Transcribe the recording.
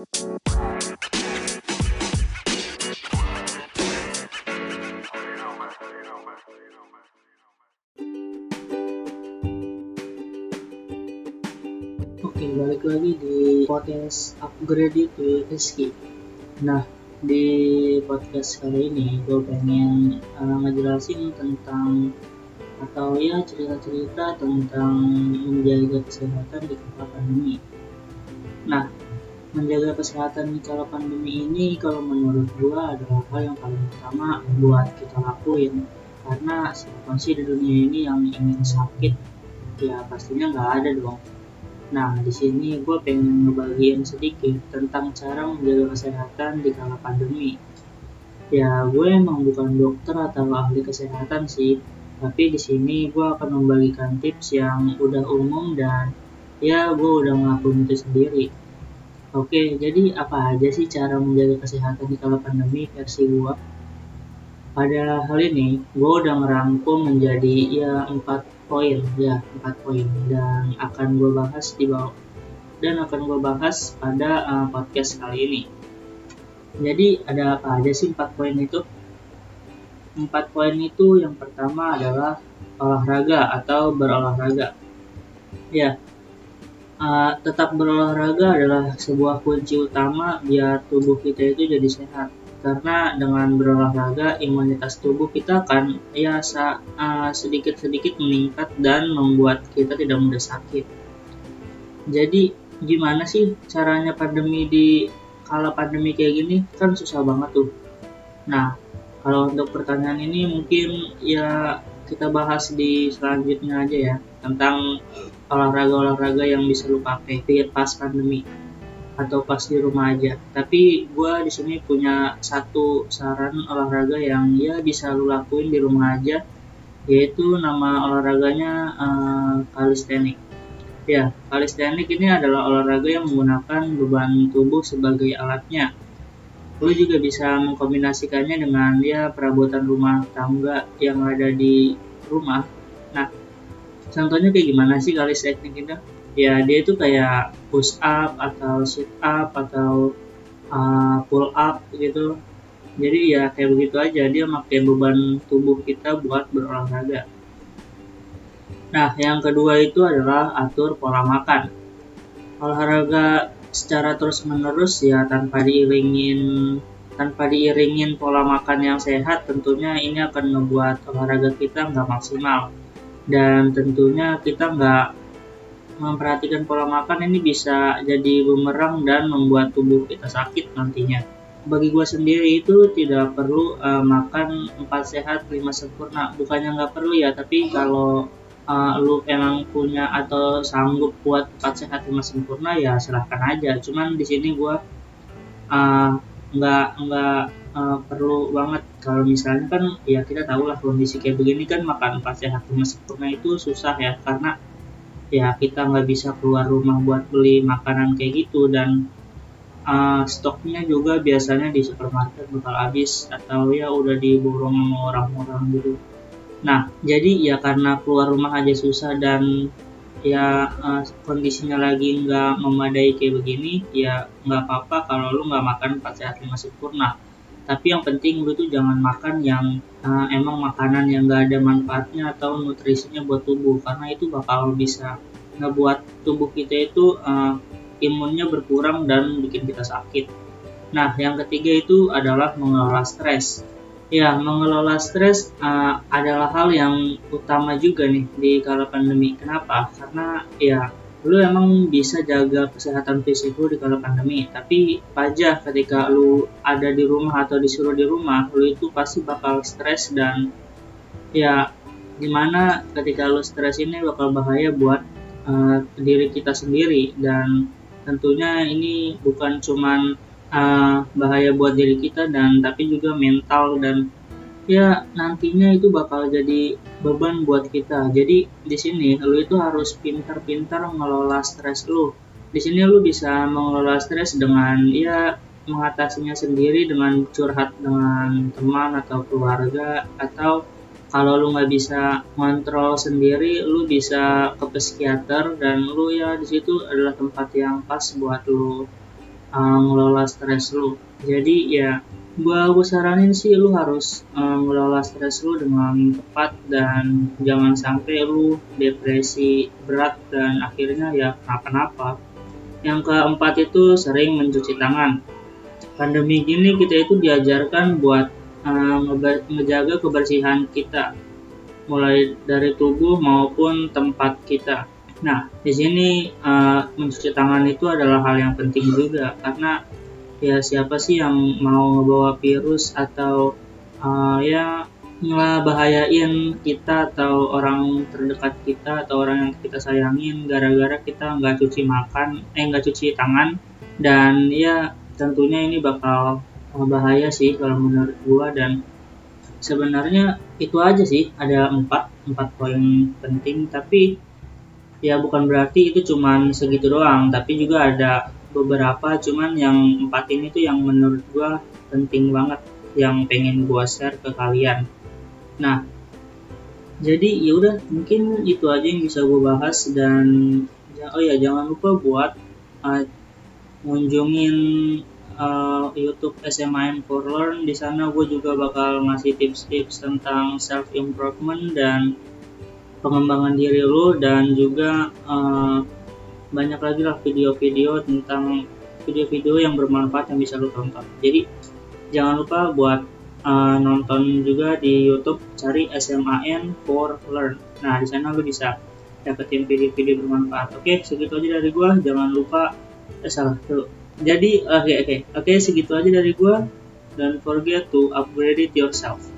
Oke, balik lagi di podcast Upgrade Rizky. Nah, di podcast kali ini gue pengen uh, ngejelasin tentang atau ya cerita-cerita tentang menjaga kesehatan di kala pandemi. Nah, menjaga kesehatan di kala pandemi ini kalau menurut gue adalah hal yang paling utama buat kita lakuin karena siapa sih di dunia ini yang ingin sakit ya pastinya nggak ada dong Nah, di sini gue pengen ngebagiin sedikit tentang cara menjaga kesehatan di kala pandemi. Ya, gue emang bukan dokter atau ahli kesehatan sih, tapi di sini gue akan membagikan tips yang udah umum dan ya gue udah ngelakuin itu sendiri. Oke, jadi apa aja sih cara menjaga kesehatan di kala pandemi versi gue? Pada hal ini, gue udah merangkum menjadi ya empat poin ya empat poin dan akan gue bahas di bawah dan akan gue bahas pada uh, podcast kali ini. Jadi ada apa aja sih empat poin itu? Empat poin itu yang pertama adalah olahraga atau berolahraga. Ya, uh, tetap berolahraga adalah sebuah kunci utama biar tubuh kita itu jadi sehat karena dengan berolahraga imunitas tubuh kita akan ya sedikit-sedikit uh, meningkat dan membuat kita tidak mudah sakit. Jadi gimana sih caranya pandemi di kala pandemi kayak gini kan susah banget tuh. Nah kalau untuk pertanyaan ini mungkin ya kita bahas di selanjutnya aja ya tentang olahraga-olahraga yang bisa lu pakai pas pandemi atau pas di rumah aja. Tapi gue di sini punya satu saran olahraga yang ya bisa lu lakuin di rumah aja, yaitu nama olahraganya uh, calisthenics. Ya, calisthenics ini adalah olahraga yang menggunakan beban tubuh sebagai alatnya. Lu juga bisa mengkombinasikannya dengan ya perabotan rumah tangga yang ada di rumah. Nah, contohnya kayak gimana sih calisthenics ini? ya dia itu kayak push up atau sit up atau uh, pull up gitu. Jadi ya kayak begitu aja dia pakai beban tubuh kita buat berolahraga. Nah yang kedua itu adalah atur pola makan. Olahraga secara terus menerus ya tanpa diiringin tanpa diiringin pola makan yang sehat tentunya ini akan membuat olahraga kita nggak maksimal dan tentunya kita nggak memperhatikan pola makan ini bisa jadi bumerang dan membuat tubuh kita sakit nantinya. Bagi gue sendiri itu tidak perlu uh, makan 4 sehat 5 sempurna. Bukannya nggak perlu ya, tapi kalau uh, lu emang punya atau sanggup buat 4 sehat 5 sempurna ya silahkan aja. Cuman di sini gue uh, nggak uh, perlu banget. Kalau misalnya kan ya kita tahu lah kondisi kayak begini kan makan 4 sehat 5 sempurna itu susah ya. Karena ya kita nggak bisa keluar rumah buat beli makanan kayak gitu. Dan uh, stoknya juga biasanya di supermarket bakal habis atau ya udah diborong sama orang-orang gitu. Nah, jadi ya karena keluar rumah aja susah dan ya uh, kondisinya lagi nggak memadai kayak begini, ya nggak apa-apa kalau lu nggak makan 4 sehat 5 sempurna tapi yang penting lu tuh jangan makan yang uh, emang makanan yang gak ada manfaatnya atau nutrisinya buat tubuh karena itu bakal bisa ngebuat tubuh kita itu uh, imunnya berkurang dan bikin kita sakit. Nah, yang ketiga itu adalah mengelola stres. Ya, mengelola stres uh, adalah hal yang utama juga nih di kala pandemi. Kenapa? Karena ya lu emang bisa jaga kesehatan fisik lu di kala pandemi tapi aja ketika lu ada di rumah atau disuruh di rumah lu itu pasti bakal stres dan ya gimana ketika lu stres ini bakal bahaya buat uh, diri kita sendiri. Dan tentunya ini bukan cuman uh, bahaya buat diri kita dan tapi juga mental dan ya nantinya itu bakal jadi beban buat kita. Jadi di sini lu itu harus pintar-pintar mengelola stres lu. Di sini lu bisa mengelola stres dengan ya mengatasinya sendiri dengan curhat dengan teman atau keluarga atau kalau lu nggak bisa kontrol sendiri lu bisa ke psikiater dan lu ya di situ adalah tempat yang pas buat lu uh, ngelola stres lu. Jadi ya gua gua saranin sih lu harus uh, ngelola stres lu dengan tepat dan jangan sampai lu depresi berat dan akhirnya ya kenapa-napa. Yang keempat itu sering mencuci tangan. Pandemi gini kita itu diajarkan buat uh, ngejaga kebersihan kita. Mulai dari tubuh maupun tempat kita Nah, di sini uh, mencuci tangan itu adalah hal yang penting juga karena ya siapa sih yang mau membawa virus atau uh, ya ngebahayain kita atau orang terdekat kita atau orang yang kita sayangin gara-gara kita nggak cuci makan eh nggak cuci tangan. Dan ya tentunya ini bakal bahaya sih kalau menurut gua dan sebenarnya itu aja sih ada empat empat poin penting. Tapi ya bukan berarti itu cuman segitu doang tapi juga ada beberapa cuman yang empat ini tuh yang menurut gua penting banget yang pengen gua share ke kalian. Nah jadi ya udah mungkin itu aja yang bisa gua bahas dan oh ya jangan lupa buat uh, ngunjungin uh, YouTube SMIN for Learn. Di sana gue juga bakal ngasih tips-tips tentang self improvement dan pengembangan diri lo dan juga uh, banyak lagi lah video-video tentang video-video yang bermanfaat yang bisa lo tonton. Jadi jangan lupa buat uh, nonton juga di YouTube cari SMAN for Learn. Nah di sana lo bisa dapetin video-video bermanfaat. Oke segitu aja dari gua. Jangan lupa eh salah tuh jadi oke okay, oke okay. oke okay, segitu aja dari gua. Dan forget to upgrade it yourself